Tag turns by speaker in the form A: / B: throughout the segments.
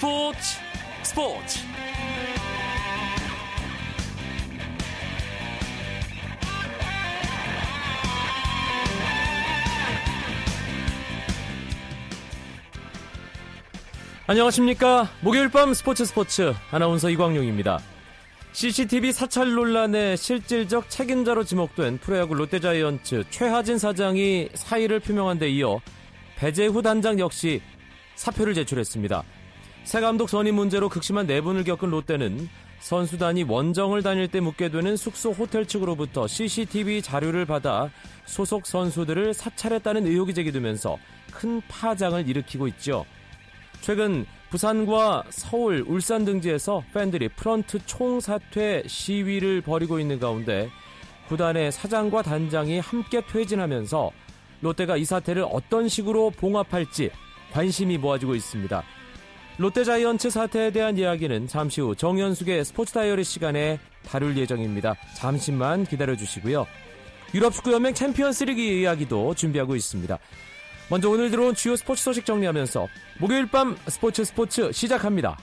A: 스포츠 스포츠. 안녕하십니까. 목요일 밤 스포츠 스포츠. 아나운서 이광용입니다. CCTV 사찰 논란의 실질적 책임자로 지목된 프로야구 롯데자이언츠 최하진 사장이 사의를 표명한 데 이어 배재후 단장 역시 사표를 제출했습니다. 새 감독 선임 문제로 극심한 내분을 겪은 롯데는 선수단이 원정을 다닐 때 묵게 되는 숙소 호텔 측으로부터 CCTV 자료를 받아 소속 선수들을 사찰했다는 의혹이 제기되면서 큰 파장을 일으키고 있죠. 최근 부산과 서울, 울산 등지에서 팬들이 프런트 총사퇴 시위를 벌이고 있는 가운데 구단의 사장과 단장이 함께 퇴진하면서 롯데가 이 사태를 어떤 식으로 봉합할지 관심이 모아지고 있습니다. 롯데자이언츠 사태에 대한 이야기는 잠시 후 정현숙의 스포츠 다이어리 시간에 다룰 예정입니다. 잠시만 기다려 주시고요. 유럽 축구연맹 챔피언스 리그 이야기도 준비하고 있습니다. 먼저 오늘 들어온 주요 스포츠 소식 정리하면서 목요일 밤 스포츠 스포츠 시작합니다.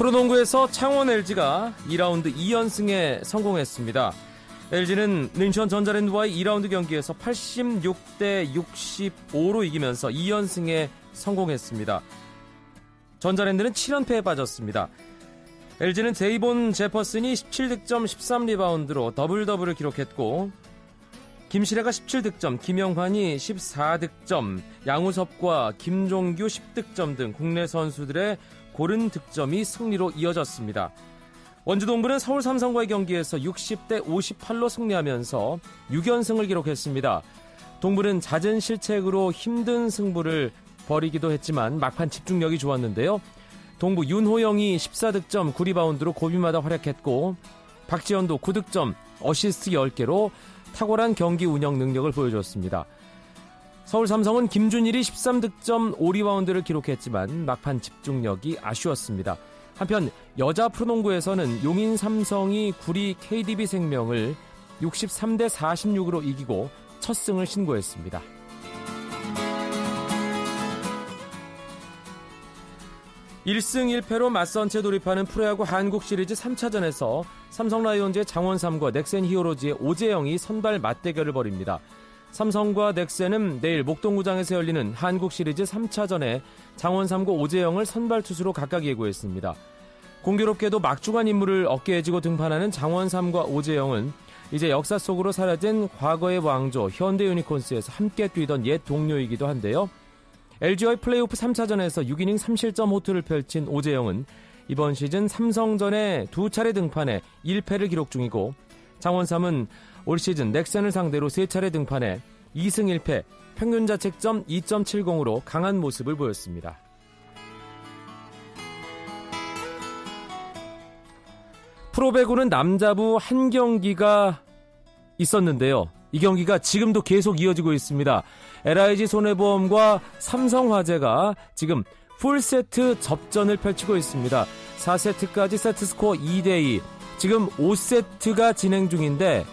A: 프로농구에서 창원 LG가 2라운드 2연승에 성공했습니다. LG는 인천 전자랜드와의 2라운드 경기에서 86대 65로 이기면서 2연승에 성공했습니다. 전자랜드는 7연패에 빠졌습니다. LG는 데이본 제퍼슨이 17득점 13리바운드로 더블 더블을 기록했고 김시래가 17득점, 김영환이 14득점, 양우섭과 김종규 10득점 등 국내 선수들의 고른 득점이 승리로 이어졌습니다. 원주동부는 서울 삼성과의 경기에서 60대 58로 승리하면서 6연승을 기록했습니다. 동부는 잦은 실책으로 힘든 승부를 벌이기도 했지만 막판 집중력이 좋았는데요. 동부 윤호영이 14득점 9리바운드로 고비마다 활약했고 박지현도 9득점 어시스트 10개로 탁월한 경기 운영 능력을 보여줬습니다. 서울 삼성은 김준일이 13득점 5리바운드를 기록했지만 막판 집중력이 아쉬웠습니다. 한편 여자 프로농구에서는 용인 삼성이 구리 KDB 생명을 63대 46으로 이기고 첫 승을 신고했습니다. 1승 1패로 맞선 채 돌입하는 프로야구 한국 시리즈 3차전에서 삼성 라이온즈의 장원삼과 넥센 히어로즈의 오재영이 선발 맞대결을 벌입니다. 삼성과 넥센은 내일 목동구장에서 열리는 한국 시리즈 3차전에 장원삼과 오재영을 선발 투수로 각각 예고했습니다. 공교롭게도 막중한 임무를 어깨에 지고 등판하는 장원삼과 오재영은 이제 역사 속으로 사라진 과거의 왕조 현대 유니콘스에서 함께 뛰던 옛 동료이기도 한데요. LG와의 플레이오프 3차전에서 6이닝 3실점 호투를 펼친 오재영은 이번 시즌 삼성전에 두 차례 등판해 1패를 기록 중이고 장원삼은 올 시즌 넥센을 상대로 세 차례 등판해 2승 1패, 평균 자책점 2.70으로 강한 모습을 보였습니다. 프로배구는 남자부 한 경기가 있었는데요. 이 경기가 지금도 계속 이어지고 있습니다. LIG 손해보험과 삼성화재가 지금 풀세트 접전을 펼치고 있습니다. 4세트까지 세트스코어 2대2. 지금 5세트가 진행 중인데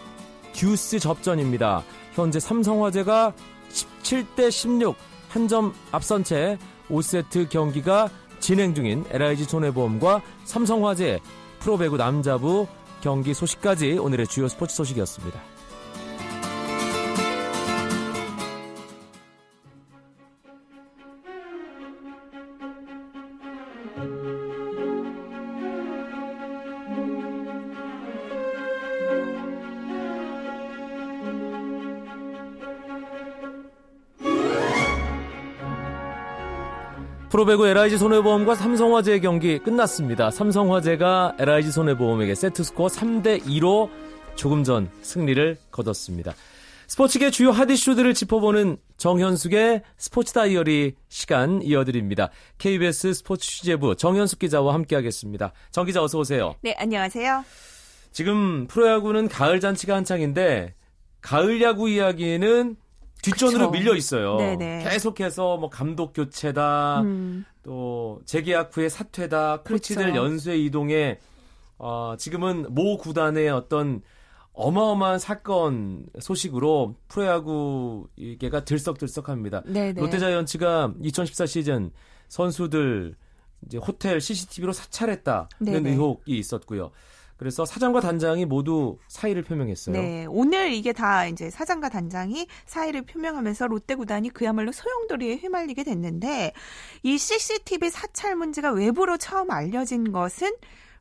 A: 듀스 접전입니다. 현재 삼성화재가 17대 16 한 점 앞선 채 5세트 경기가 진행 중인 LIG 손해보험과 삼성화재 프로배구 남자부 경기 소식까지 오늘의 주요 스포츠 소식이었습니다. 프로배구 LIG 손해보험과 삼성화재의 경기 끝났습니다. 삼성화재가 LIG 손해보험에게 세트스코어 3대2로 조금 전 승리를 거뒀습니다. 스포츠계 주요 핫이슈들을 짚어보는 정현숙의 스포츠 다이어리 시간 이어드립니다. KBS 스포츠 취재부 정현숙 기자와 함께하겠습니다. 정 기자 어서 오세요.
B: 네, 안녕하세요.
A: 지금 프로야구는 가을 잔치가 한창인데 가을 야구 이야기는 뒷전으로 그쵸. 밀려 있어요. 네네. 계속해서 뭐 감독 교체다, 음. 또 재계약 후에 사퇴다, 코치들 그렇죠. 연쇄 이동에 어, 지금은 모 구단의 어떤 어마어마한 사건 소식으로 프로야구계가 들썩들썩합니다. 네네. 롯데자이언츠가 2014 시즌 선수들 이제 호텔 CCTV로 사찰했다는 네네. 의혹이 있었고요. 그래서 사장과 단장이 모두 사의를 표명했어요.
B: 네, 오늘 이게 다 이제 사장과 단장이 사의를 표명하면서 롯데 구단이 그야말로 소용돌이에 휘말리게 됐는데 이 CCTV 사찰 문제가 외부로 처음 알려진 것은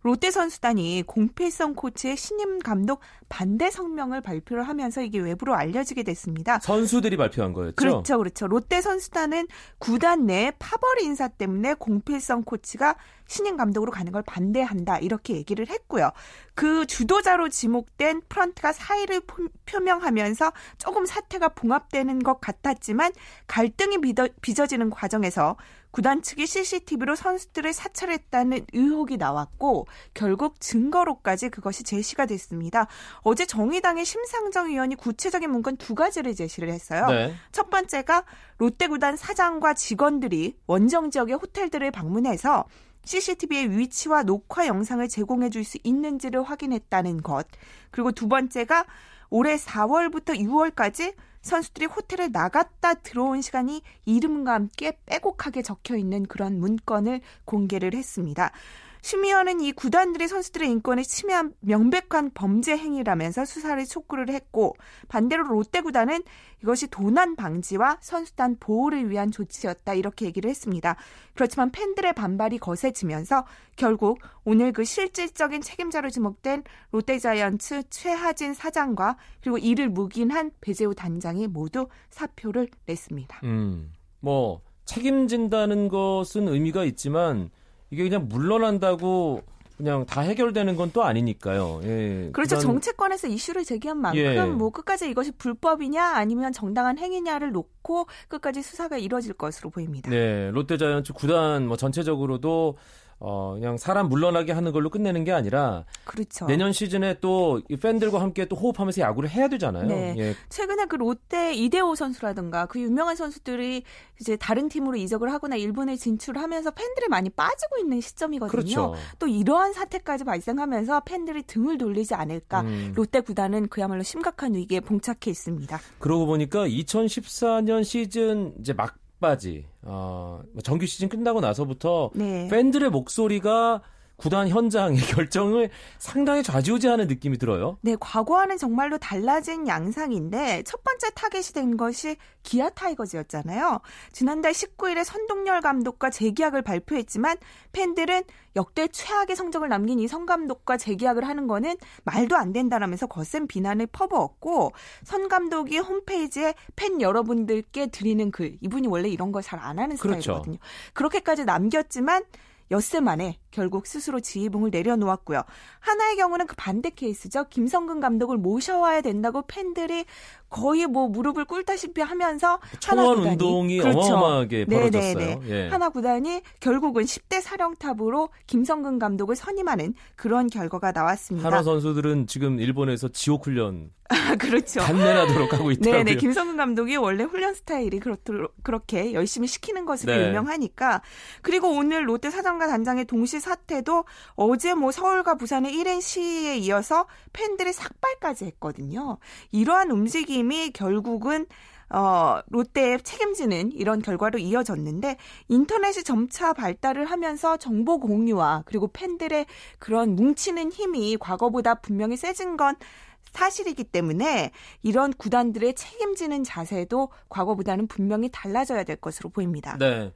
B: 롯데 선수단이 공필성 코치의 신임 감독 반대 성명을 발표를 하면서 이게 외부로 알려지게 됐습니다.
A: 선수들이 발표한 거였죠?
B: 그렇죠. 그렇죠. 롯데 선수단은 구단 내 파벌 인사 때문에 공필성 코치가 신임 감독으로 가는 걸 반대한다. 이렇게 얘기를 했고요. 그 주도자로 지목된 프런트가 사의를 표명하면서 조금 사태가 봉합되는 것 같았지만 갈등이 빚어지는 과정에서 구단 측이 CCTV로 선수들을 사찰했다는 의혹이 나왔고 결국 증거로까지 그것이 제시가 됐습니다. 어제 정의당의 심상정 의원이 구체적인 문건 두 가지를 제시를 했어요. 네. 첫 번째가 롯데 구단 사장과 직원들이 원정 지역의 호텔들을 방문해서 CCTV의 위치와 녹화 영상을 제공해 줄 수 있는지를 확인했다는 것. 그리고 두 번째가 올해 4월부터 6월까지 선수들이 호텔에 나갔다 들어온 시간이 이름과 함께 빼곡하게 적혀 있는 그런 문건을 공개를 했습니다. 심의원은 이 구단들이 선수들의 인권을 침해한 명백한 범죄 행위라면서 수사를 촉구를 했고 반대로 롯데 구단은 이것이 도난 방지와 선수단 보호를 위한 조치였다 이렇게 얘기를 했습니다. 그렇지만 팬들의 반발이 거세지면서 결국 오늘 그 실질적인 책임자로 지목된 롯데자이언츠 최하진 사장과 그리고 이를 묵인한 배재우 단장이 모두 사표를 냈습니다.
A: 음, 뭐 책임진다는 것은 의미가 있지만 이게 그냥 물러난다고 그냥 다 해결되는 건 또 아니니까요. 예.
B: 그렇죠. 정치권에서 이슈를 제기한 만큼 예. 뭐 끝까지 이것이 불법이냐 아니면 정당한 행위냐를 놓고 끝까지 수사가 이뤄질 것으로 보입니다.
A: 네, 롯데자이언츠 구단 뭐 전체적으로도 어, 그냥 사람 물러나게 하는 걸로 끝내는 게 아니라 그렇죠. 내년 시즌에 또 팬들과 함께 또 호흡하면서 야구를 해야 되잖아요. 네.
B: 예. 최근에 그 롯데 이대호 선수라든가 그 유명한 선수들이 이제 다른 팀으로 이적을 하거나 일본에 진출하면서 팬들이 많이 빠지고 있는 시점이거든요. 그렇죠. 또 이러한 사태까지 발생하면서 팬들이 등을 돌리지 않을까 음. 롯데 구단은 그야말로 심각한 위기에 봉착해 있습니다.
A: 그러고 보니까 2014년 시즌 이제 막 막바지 어, 뭐 정규 시즌 끝나고 나서부터 네. 팬들의 목소리가 구단 현장의 결정을 상당히 좌지우지하는 느낌이 들어요.
B: 네, 과거와는 정말로 달라진 양상인데 첫 번째 타겟이 된 것이 기아 타이거즈였잖아요. 지난달 19일에 선동열 감독과 재계약을 발표했지만 팬들은 역대 최악의 성적을 남긴 이성 감독과 재계약을 하는 거는 말도 안 된다라면서 거센 비난을 퍼부었고 선 감독이 홈페이지에 팬 여러분들께 드리는 글 이분이 원래 이런 걸 잘 안 하는 그렇죠. 스타일이거든요. 그렇게까지 남겼지만 엿새 만에 결국 스스로 지휘봉을 내려놓았고요. 하나의 경우는 그 반대 케이스죠. 김성근 감독을 모셔와야 된다고 팬들이 거의 뭐 무릎을 꿇다시피 하면서
A: 청원 운동이 그렇죠. 어마어마하게 벌어졌어요. 네네네.
B: 예. 하나 구단이 결국은 10대 사령탑으로 김성근 감독을 선임하는 그런 결과가 나왔습니다.
A: 하나 선수들은 지금 일본에서 지옥 훈련
B: 아, 그렇죠.
A: 단내나도록 하고 있더라고요.
B: 네네. 김성근 감독이 원래 훈련 스타일이 그렇도록, 그렇게 열심히 시키는 것으로 네. 유명하니까. 그리고 오늘 롯데 사장과 단장의 동시 사태도 어제 뭐 서울과 부산의 1인 시위에 이어서 팬들의 삭발까지 했거든요. 이러한 움직임 움직임이 결국은 어, 롯데에 책임지는 이런 결과로 이어졌는데 인터넷이 점차 발달을 하면서 정보 공유와 그리고 팬들의 그런 뭉치는 힘이 과거보다 분명히 세진 건 사실이기 때문에 이런 구단들의 책임지는 자세도 과거보다는 분명히 달라져야 될 것으로 보입니다.
A: 네.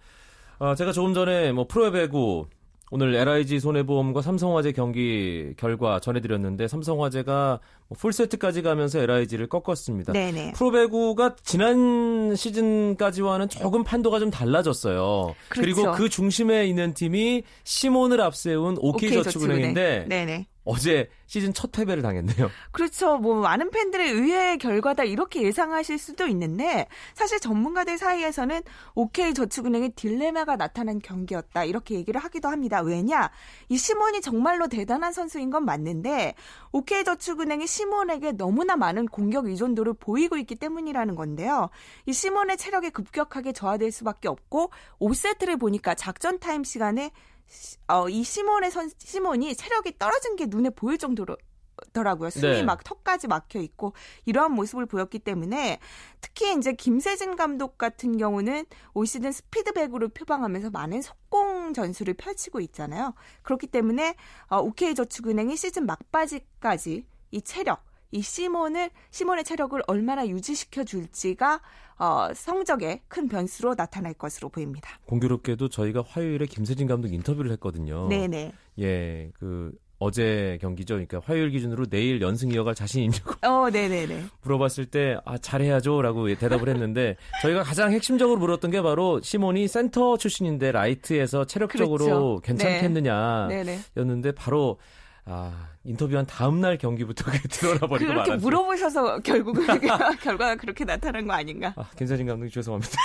A: 어, 제가 조금 전에 뭐 프로배구 오늘 LIG 손해보험과 삼성화재 경기 결과 전해드렸는데 삼성화재가 뭐 풀세트까지 가면서 LIG를 꺾었습니다. 네네. 프로배구가 지난 시즌까지와는 조금 판도가 좀 달라졌어요. 그렇죠. 그리고 그 중심에 있는 팀이 시몬을 앞세운 OK저축은행인데 OK 어제 시즌 첫 패배를 당했네요.
B: 그렇죠. 뭐 많은 팬들의 의외의 결과다 이렇게 예상하실 수도 있는데 사실 전문가들 사이에서는 OK 저축은행의 딜레마가 나타난 경기였다 이렇게 얘기를 하기도 합니다. 왜냐? 이 시몬이 정말로 대단한 선수인 건 맞는데 OK 저축은행이 시몬에게 너무나 많은 공격 의존도를 보이고 있기 때문이라는 건데요. 이 시몬의 체력이 급격하게 저하될 수밖에 없고 5세트를 보니까 작전 타임 시간에 어, 이 시몬의 선 시몬이 체력이 떨어진 게 눈에 보일 정도로 더라고요. 숨이
A: 네.
B: 막 턱까지 막혀 있고 이러한 모습을 보였기 때문에 특히 이제 김세진 감독 같은 경우는 올 시즌 스피드백으로 표방하면서 많은 속공 전술을 펼치고 있잖아요. 그렇기 때문에 어, OK저축은행이 시즌 막바지까지 이 체력 이 시몬을 시몬의 체력을 얼마나 유지시켜 줄지가 어, 성적에 큰 변수로 나타날 것으로 보입니다.
A: 공교롭게도 저희가 화요일에 김세진 감독 인터뷰를 했거든요.
B: 네네.
A: 예, 그 어제 경기죠. 그러니까 화요일 기준으로 내일 연승 이어갈 자신 있냐고
B: 어, 네네네.
A: 물어봤을 때 아, 잘해야죠 라고 대답을 했는데 저희가 가장 핵심적으로 물었던 게 바로 시몬이 센터 출신인데 라이트에서 체력적으로
B: 그렇죠.
A: 괜찮겠느냐였는데
B: 네네.
A: 바로 아, 인터뷰한 다음 날 경기부터 그게 드러나 버리고
B: 그렇게
A: 말았죠.
B: 물어보셔서 결국은 결과가 그렇게 나타난 거 아닌가?
A: 아, 김세진 감독님 죄송합니다.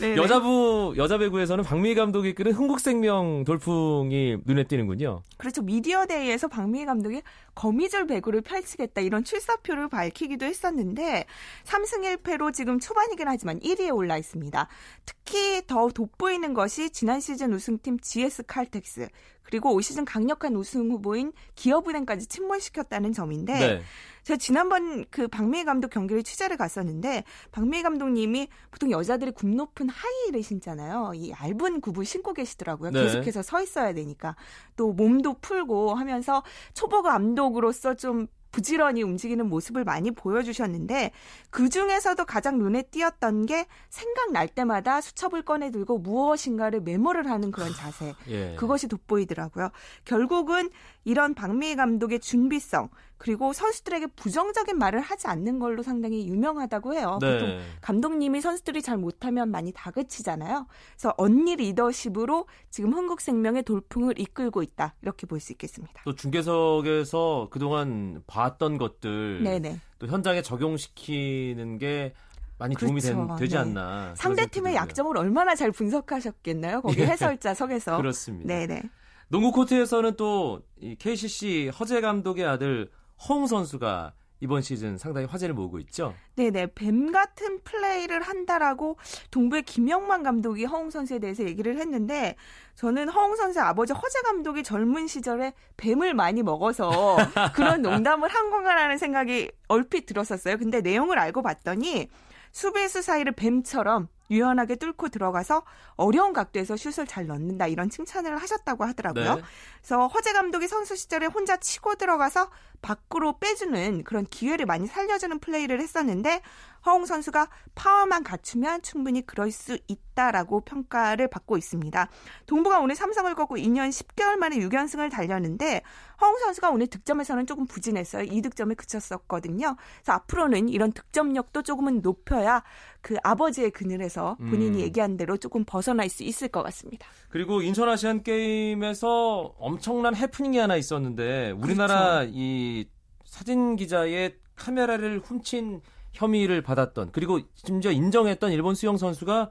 B: 네네.
A: 여자부 여자 배구에서는 박미 감독이 이끄는 흥국생명 돌풍이 눈에 띄는군요.
B: 그렇죠. 미디어 데이에서 박미희 감독이 거미줄 배구를 펼치겠다 이런 출사표를 밝히기도 했었는데 3승 1패로 지금 초반이긴 하지만 1위에 올라 있습니다. 특히 더 돋보이는 것이 지난 시즌 우승팀 GS 칼텍스 그리고 올 시즌 강력한 우승 후보인 기업은행까지 침몰시켰다는 점인데
A: 네.
B: 제가 지난번 그 박미희 감독 경기를 취재를 갔었는데 박미희 감독님이 보통 여자들이 굽 높은 하이힐을 신잖아요. 이 얇은 굽을 신고 계시더라고요.
A: 네.
B: 계속해서 서 있어야 되니까 또 몸도 풀고 하면서 초보 감독으로서 좀 부지런히 움직이는 모습을 많이 보여주셨는데 그 중에서도 가장 눈에 띄었던 게 생각날 때마다 수첩을 꺼내 들고 무엇인가를 메모를 하는 그런 자세.
A: 예.
B: 그것이 돋보이더라고요. 결국은 이런 박미희 감독의 준비성 그리고 선수들에게 부정적인 말을 하지 않는 걸로 상당히 유명하다고 해요.
A: 네.
B: 보통 감독님이 선수들이 잘 못하면 많이 다그치잖아요. 그래서 언니 리더십으로 지금 흥국생명의 돌풍을 이끌고 있다 이렇게 볼 수 있겠습니다.
A: 또 중계석에서 그동안 봤던 것들
B: 네네.
A: 또 현장에 적용시키는 게 많이 도움이 된-
B: 그렇죠.
A: 되지
B: 네.
A: 않나. 그런
B: 상대
A: 생각이
B: 팀의
A: 들고요.
B: 약점을 얼마나 잘 분석하셨겠나요? 거기
A: 예.
B: 해설자 석에서.
A: 그렇습니다.
B: 네네.
A: 농구 코트에서는 또 이 KCC 허재 감독의 아들 허웅 선수가 이번 시즌 상당히 화제를 모으고 있죠.
B: 네네 뱀 같은 플레이를 한다라고 동부의 김영만 감독이 허웅 선수에 대해서 얘기를 했는데 저는 허웅 선수의 아버지 허재 감독이 젊은 시절에 뱀을 많이 먹어서 그런 농담을 한 건가라는 생각이 얼핏 들었었어요. 근데 내용을 알고 봤더니 수비수 사이를 뱀처럼 유연하게 뚫고 들어가서 어려운 각도에서 슛을 잘 넣는다 이런 칭찬을 하셨다고 하더라고요.
A: 네.
B: 그래서 허재 감독이 선수 시절에 혼자 치고 들어가서 밖으로 빼주는 그런 기회를 많이 살려주는 플레이를 했었는데 허웅 선수가 파워만 갖추면 충분히 그럴 수 있다라고 평가를 받고 있습니다. 동부가 오늘 삼성을 꺾고 2년 10개월 만에 6연승을 달렸는데 허웅 선수가 오늘 득점에서는 조금 부진했어요. 2득점에 그쳤었거든요. 그래서 앞으로는 이런 득점력도 조금은 높여야 그 아버지의 그늘에서 본인이
A: 음.
B: 얘기한 대로 조금 벗어날 수 있을 것 같습니다.
A: 그리고 인천 아시안 게임에서 엄청난 해프닝이 하나 있었는데 우리나라
B: 그렇죠.
A: 이 사진 기자의 카메라를 훔친 혐의를 받았던 그리고 심지어 인정했던 일본 수영 선수가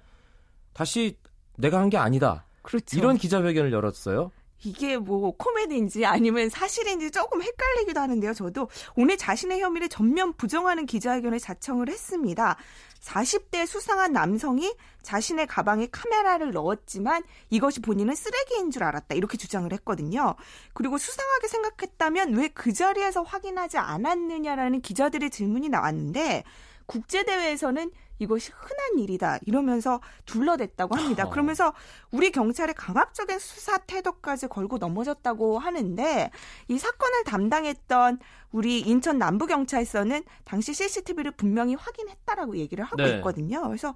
A: 다시 내가 한 게 아니다.
B: 그렇죠.
A: 이런 기자회견을 열었어요.
B: 이게 뭐 코미디인지 아니면 사실인지 조금 헷갈리기도 하는데요. 저도 오늘 자신의 혐의를 전면 부정하는 기자회견을 자청을 했습니다. 40대 수상한 남성이 자신의 가방에 카메라를 넣었지만 이것이 본인은 쓰레기인 줄 알았다. 이렇게 주장을 했거든요. 그리고 수상하게 생각했다면 왜 그 자리에서 확인하지 않았느냐라는 기자들의 질문이 나왔는데 국제대회에서는 이것이 흔한 일이다. 이러면서 둘러댔다고 합니다.
A: 어.
B: 그러면서 우리 경찰의 강압적인 수사 태도까지 걸고 넘어졌다고 하는데 이 사건을 담당했던 우리 인천 남부경찰서는 당시 CCTV를 분명히 확인했다라고 얘기를 하고
A: 네.
B: 있거든요. 그래서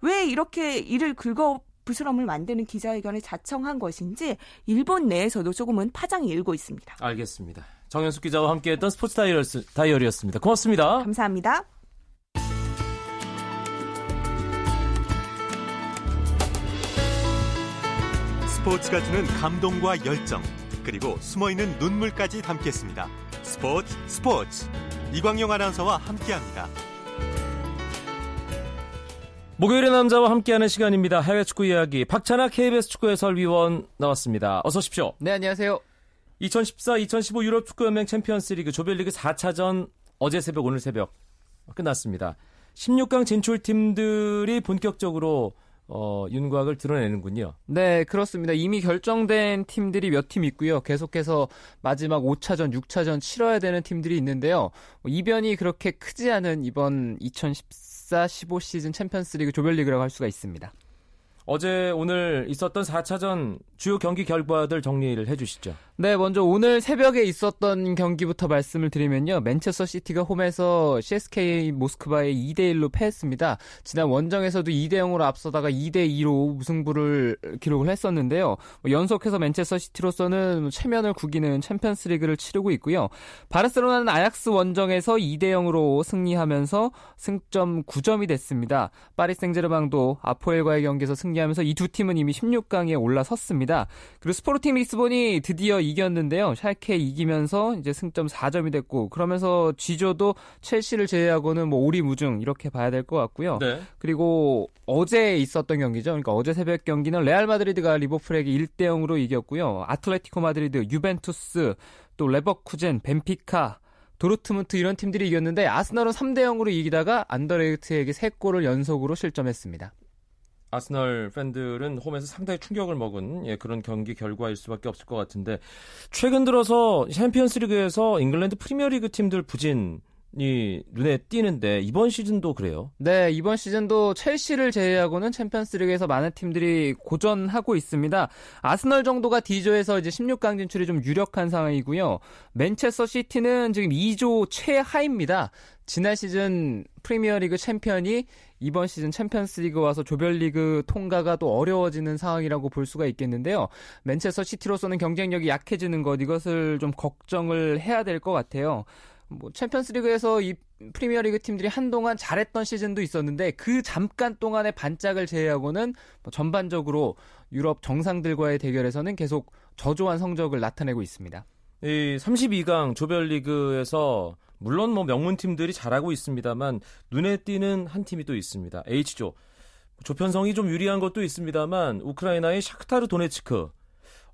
B: 왜 이렇게 일을 긁어 부스럼을 만드는 기자회견을 자청한 것인지 일본 내에서도 조금은 파장이 일고 있습니다.
A: 알겠습니다. 정현숙 기자와 함께했던 스포츠 다이어리, 다이어리였습니다. 고맙습니다.
B: 감사합니다.
C: 스포츠가 주는 감동과 열정 그리고 숨어있는 눈물까지 담겠습니다. 스포츠 스포츠 이광용 아나운서와 함께합니다.
A: 목요일의 남자와 함께하는 시간입니다. 해외 축구 이야기 박찬아 KBS 축구 해설위원 나왔습니다. 어서 오십시오.
D: 네, 안녕하세요.
A: 2014-2015 유럽 축구연맹 챔피언스리그 조별리그 4차전 어제 새벽 오늘 새벽 끝났습니다. 16강 진출 팀들이 본격적으로 어, 윤곽을 드러내는군요.
D: 네, 그렇습니다. 이미 결정된 팀들이 몇 팀 있고요. 계속해서 마지막 5차전, 6차전 치러야 되는 팀들이 있는데요. 뭐 이변이 그렇게 크지 않은 이번 2014-15 시즌 챔피언스리그 조별리그라고 할 수가 있습니다.
A: 어제 오늘 있었던 4차전 주요 경기 결과들 정리를 해주시죠.
D: 네, 먼저 오늘 새벽에 있었던 경기부터 말씀을 드리면요. 맨체스터 시티가 홈에서 CSK 모스크바에 2대 1로 패했습니다. 지난 원정에서도 2대 0으로 앞서다가 2대 2로 무승부를 기록을 했었는데요. 뭐 연속해서 맨체스터 시티로서는 체면을 구기는 챔피언스리그를 치르고 있고요. 바르셀로나는 아약스 원정에서 2대 0으로 승리하면서 승점 9점이 됐습니다. 파리 생제르맹도 아포엘과의 경기에서 승리하면서 이 두 팀은 이미 16강에 올라섰습니다. 그리고 스포르팅 리스본이 드디어 이겼는데요. 샬케 이기면서 이제 승점 4점이 됐고 그러면서 G조도 첼시를 제외하고는 뭐 오리무중 이렇게 봐야 될 것 같고요.
A: 네.
D: 그리고 어제 있었던 경기죠. 그러니까 어제 새벽 경기는 레알 마드리드가 리버풀에게 1대 0으로 이겼고요. 아틀레티코 마드리드, 유벤투스, 또 레버쿠젠, 벤피카 도르트문트 이런 팀들이 이겼는데 아스널은 3대 0으로 이기다가 안더레이트에게 3골을 연속으로 실점했습니다.
A: 아스널 팬들은 홈에서 상당히 충격을 먹은 예, 그런 경기 결과일 수밖에 없을 것 같은데 최근 들어서 챔피언스리그에서 잉글랜드 프리미어리그 팀들 부진 이 눈에 띄는데 이번 시즌도 그래요.
D: 네, 이번 시즌도 첼시를 제외하고는 챔피언스리그에서 많은 팀들이 고전하고 있습니다. 아스널 정도가 D조에서 이제 16강 진출이 좀 유력한 상황이고요. 맨체스터 시티는 지금 2조 최하입니다. 지난 시즌 프리미어리그 챔피언이 이번 시즌 챔피언스리그 와서 조별리그 통과가 또 어려워지는 상황이라고 볼 수가 있겠는데요. 맨체스터 시티로서는 경쟁력이 약해지는 것 이것을 좀 걱정을 해야 될 것 같아요. 뭐 챔피언스리그에서 이 프리미어리그 팀들이 한동안 잘했던 시즌도 있었는데 그 잠깐 동안의 반짝을 제외하고는 뭐 전반적으로 유럽 정상들과의 대결에서는 계속 저조한 성적을 나타내고 있습니다.
A: 이 32강 조별리그에서 물론 뭐 명문 팀들이 잘하고 있습니다만 눈에 띄는 한 팀이 또 있습니다. H조. 조편성이 좀 유리한 것도 있습니다만 우크라이나의 샤크타르 도네츠크.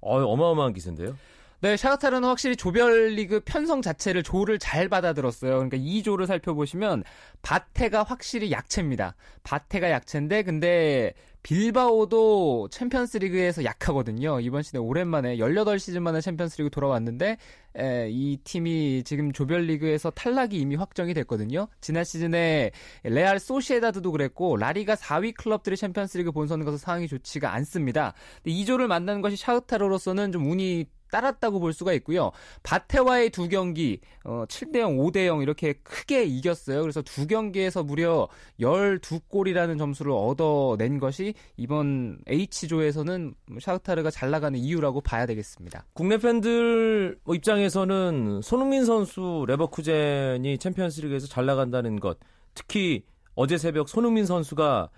A: 어, 어마어마한 기세인데요.
D: 네, 샤크타르는 확실히 조별리그 편성 자체를 조를 잘 받아들었어요. 그러니까 이 조를 살펴보시면 바테가 확실히 약체입니다. 바테가 약체인데 근데 빌바오도 챔피언스 리그에서 약하거든요. 이번 시즌에 오랜만에 18시즌 만에 챔피언스 리그 돌아왔는데 에, 이 팀이 지금 조별리그에서 탈락이 이미 확정이 됐거든요. 지난 시즌에 레알 소시에다드도 그랬고 라리가 4위 클럽들이 챔피언스 리그 본선에 가서 상황이 좋지가 않습니다. 이 조를 만난 것이 샤흐타르로서는 좀 운이 따랐다고 볼 수가 있고요. 바테와의 두 경기 어, 7대 0, 5대 0 이렇게 크게 이겼어요. 그래서 두 경기에서 무려 12골이라는 점수를 얻어낸 것이 이번 H조에서는 샤흐타르가 잘 나가는 이유라고 봐야 되겠습니다.
A: 국내 팬들 뭐 입장에서는 손흥민 선수 레버쿠젠이 챔피언스리그에서 잘 나간다는 것, 특히 어제 새벽 손흥민 선수가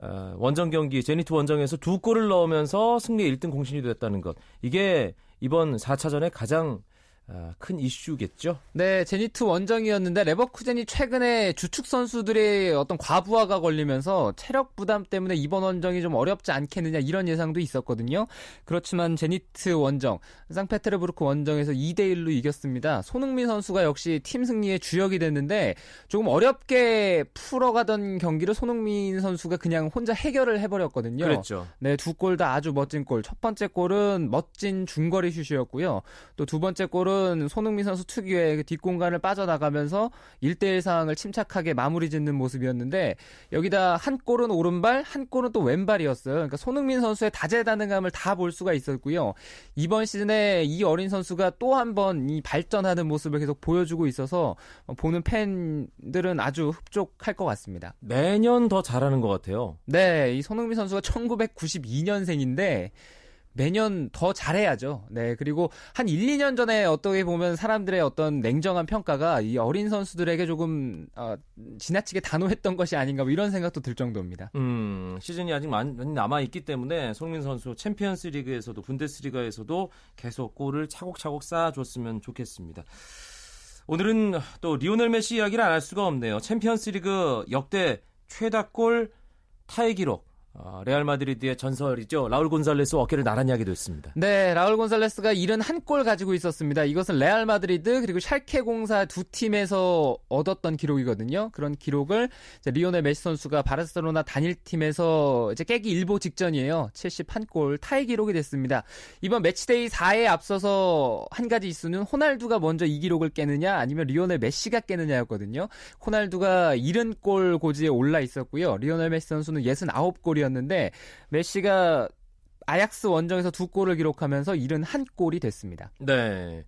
A: 어, 원정 경기 제니트 원정에서 두 골을 넣으면서 승리 1등 공신이 됐다는 것. 이게 이번 4차전에 가장 아, 큰 이슈겠죠.
D: 네, 제니트 원정이었는데 레버쿠젠이 최근에 주축 선수들의 어떤 과부하가 걸리면서 체력 부담 때문에 이번 원정이 좀 어렵지 않겠느냐 이런 예상도 있었거든요. 그렇지만 제니트 원정, 상페테르부르크 원정에서 2대 1로 이겼습니다. 손흥민 선수가 역시 팀 승리의 주역이 됐는데 조금 어렵게 풀어가던 경기를 손흥민 선수가 그냥 혼자 해결을 해버렸거든요.
A: 그랬죠.
D: 네, 두 골 다 아주 멋진 골. 첫 번째 골은 멋진 중거리 슛이었고요. 또 두 번째 골은 골은 손흥민 선수 특유의 그 뒷공간을 빠져나가면서 1대1 상황을 침착하게 마무리 짓는 모습이었는데 여기다 한 골은 오른발, 한 골은 또 왼발이었어요. 그러니까 손흥민 선수의 다재다능함을 다 볼 수가 있었고요. 이번 시즌에 이 어린 선수가 또 한 번 이 발전하는 모습을 계속 보여주고 있어서 보는 팬들은 아주 흡족할 것 같습니다.
A: 매년 더 잘하는 것 같아요.
D: 네, 이 손흥민 선수가 1992년생인데 매년 더 잘해야죠. 네. 그리고 한 1, 2년 전에 어떻게 보면 사람들의 어떤 냉정한 평가가 이 어린 선수들에게 조금 어, 지나치게 단호했던 것이 아닌가 뭐 이런 생각도 들 정도입니다.
A: 음, 시즌이 아직 많이 남아 있기 때문에 손흥민 선수 챔피언스 리그에서도 분데스리가에서도 계속 골을 차곡차곡 쌓아줬으면 좋겠습니다. 오늘은 또 리오넬 메시 이야기를 안 할 수가 없네요. 챔피언스 리그 역대 최다 골 타이 기록 어, 레알 마드리드의 전설이죠. 라울 곤살레스 어깨를 나란히 하게 됐습니다.
D: 네, 라울 곤살레스가 71골 가지고 있었습니다. 이것은 레알 마드리드 그리고 샬케 공사 두 팀에서 얻었던 기록이거든요. 그런 기록을 리오넬 메시 선수가 바르셀로나 단일 팀에서 이제 깨기 일보 직전이에요. 71골 타이 기록이 됐습니다. 이번 matchday 4에 앞서서 한 가지 이슈는 호날두가 먼저 이 기록을 깨느냐 아니면 리오넬 메시가 깨느냐였거든요. 호날두가 70골 고지에 올라 있었고요. 리오넬 메시 선수는 69골이었는데 골이었는데 메시가 아약스 원정에서 두 골을 기록하면서 71골이 됐습니다.
A: 네.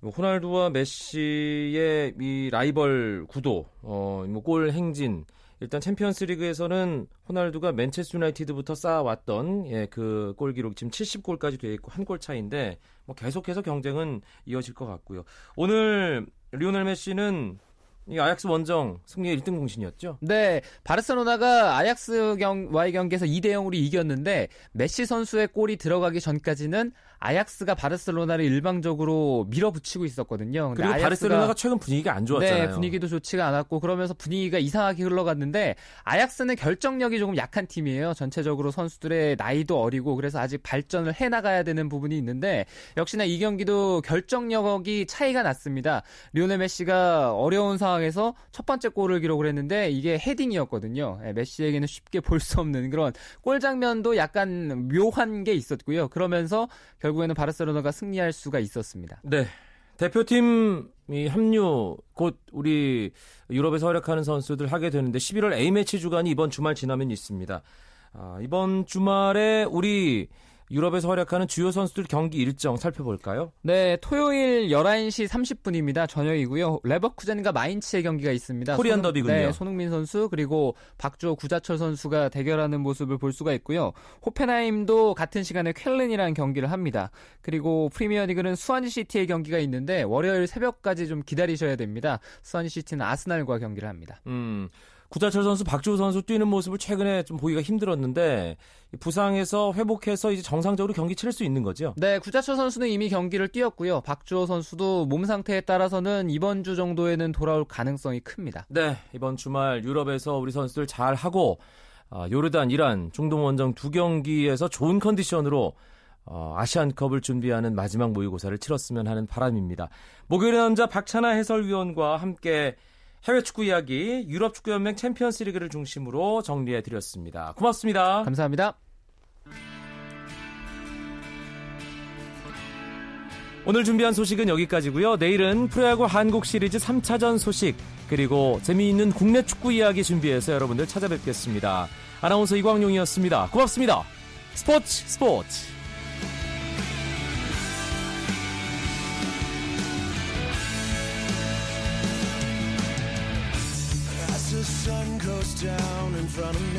A: 뭐 호날두와 메시의 이 라이벌 구도, 어, 뭐 골 행진, 일단 챔피언스 리그에서는 호날두가 맨체스터 유나이티드부터 쌓아왔던 예, 그 골 기록 지금 70골까지 돼 있고 한 골 차인데 뭐 계속해서 경쟁은 이어질 것 같고요. 오늘 리오넬 메시는 이 아약스 원정 승리의 1등 공신이었죠?
D: 네. 바르셀로나가 아약스 경, 와의 경기에서 2대 0으로 이겼는데 메시 선수의 골이 들어가기 전까지는 아약스가 바르셀로나를 일방적으로 밀어붙이고 있었거든요.
A: 그리고 바르셀로나가 최근 분위기가 안 좋았잖아요.
D: 네, 분위기도 좋지가 않았고 그러면서 분위기가 이상하게 흘러갔는데 아약스는 결정력이 조금 약한 팀이에요. 전체적으로 선수들의 나이도 어리고 그래서 아직 발전을 해 나가야 되는 부분이 있는데 역시나 이 경기도 결정력이 차이가 났습니다. 리오넬 메시가 어려운 상황에서 첫 번째 골을 기록을 했는데 이게 헤딩이었거든요. 네, 메시에게는 쉽게 볼 수 없는 그런 골 장면도 약간 묘한 게 있었고요. 그러면서 결국에는 바르셀로나가 승리할 수가 있었습니다.
A: 네. 대표팀 이 합류 곧 우리 유럽에서 활약하는 선수들 하게 되는데 11월 A매치 주간이 이번 주말 지나면 있습니다. 아, 이번 주말에 우리 유럽에서 활약하는 주요 선수들 경기 일정 살펴볼까요?
D: 네, 토요일 11시 30분입니다. 저녁이고요. 레버쿠젠과 마인츠의 경기가 있습니다.
A: 코리안 더비군요.
D: 네, 손흥민 선수 그리고 박주호, 구자철 선수가 대결하는 모습을 볼 수가 있고요. 호펜하임도 같은 시간에 쾰른이라는 경기를 합니다. 그리고 프리미어리그는 수완지 시티의 경기가 있는데 월요일 새벽까지 좀 기다리셔야 됩니다. 수완지 시티는 아스날과 경기를 합니다.
A: 음. 구자철 선수, 박주호 선수 뛰는 모습을 최근에 좀 보기가 힘들었는데 부상에서 회복해서 이제 정상적으로 경기 치를 수 있는 거죠?
D: 네, 구자철 선수는 이미 경기를 뛰었고요. 박주호 선수도 몸 상태에 따라서는 이번 주 정도에는 돌아올 가능성이 큽니다.
A: 네, 이번 주말 유럽에서 우리 선수들 잘 하고 어, 요르단, 이란, 중동 원정 두 경기에서 좋은 컨디션으로 어, 아시안컵을 준비하는 마지막 모의고사를 치렀으면 하는 바람입니다. 목요일의 남자 박찬하 해설위원과 함께 해외 축구 이야기 유럽 축구 연맹 챔피언스 리그를 중심으로 정리해 드렸습니다. 고맙습니다.
D: 감사합니다.
A: 오늘 준비한 소식은 여기까지고요. 내일은 프로야구 한국 시리즈 3차전 소식 그리고 재미있는 국내 축구 이야기 준비해서 여러분들 찾아뵙겠습니다. 아나운서 이광용이었습니다. 고맙습니다. 스포츠 스포츠 front of me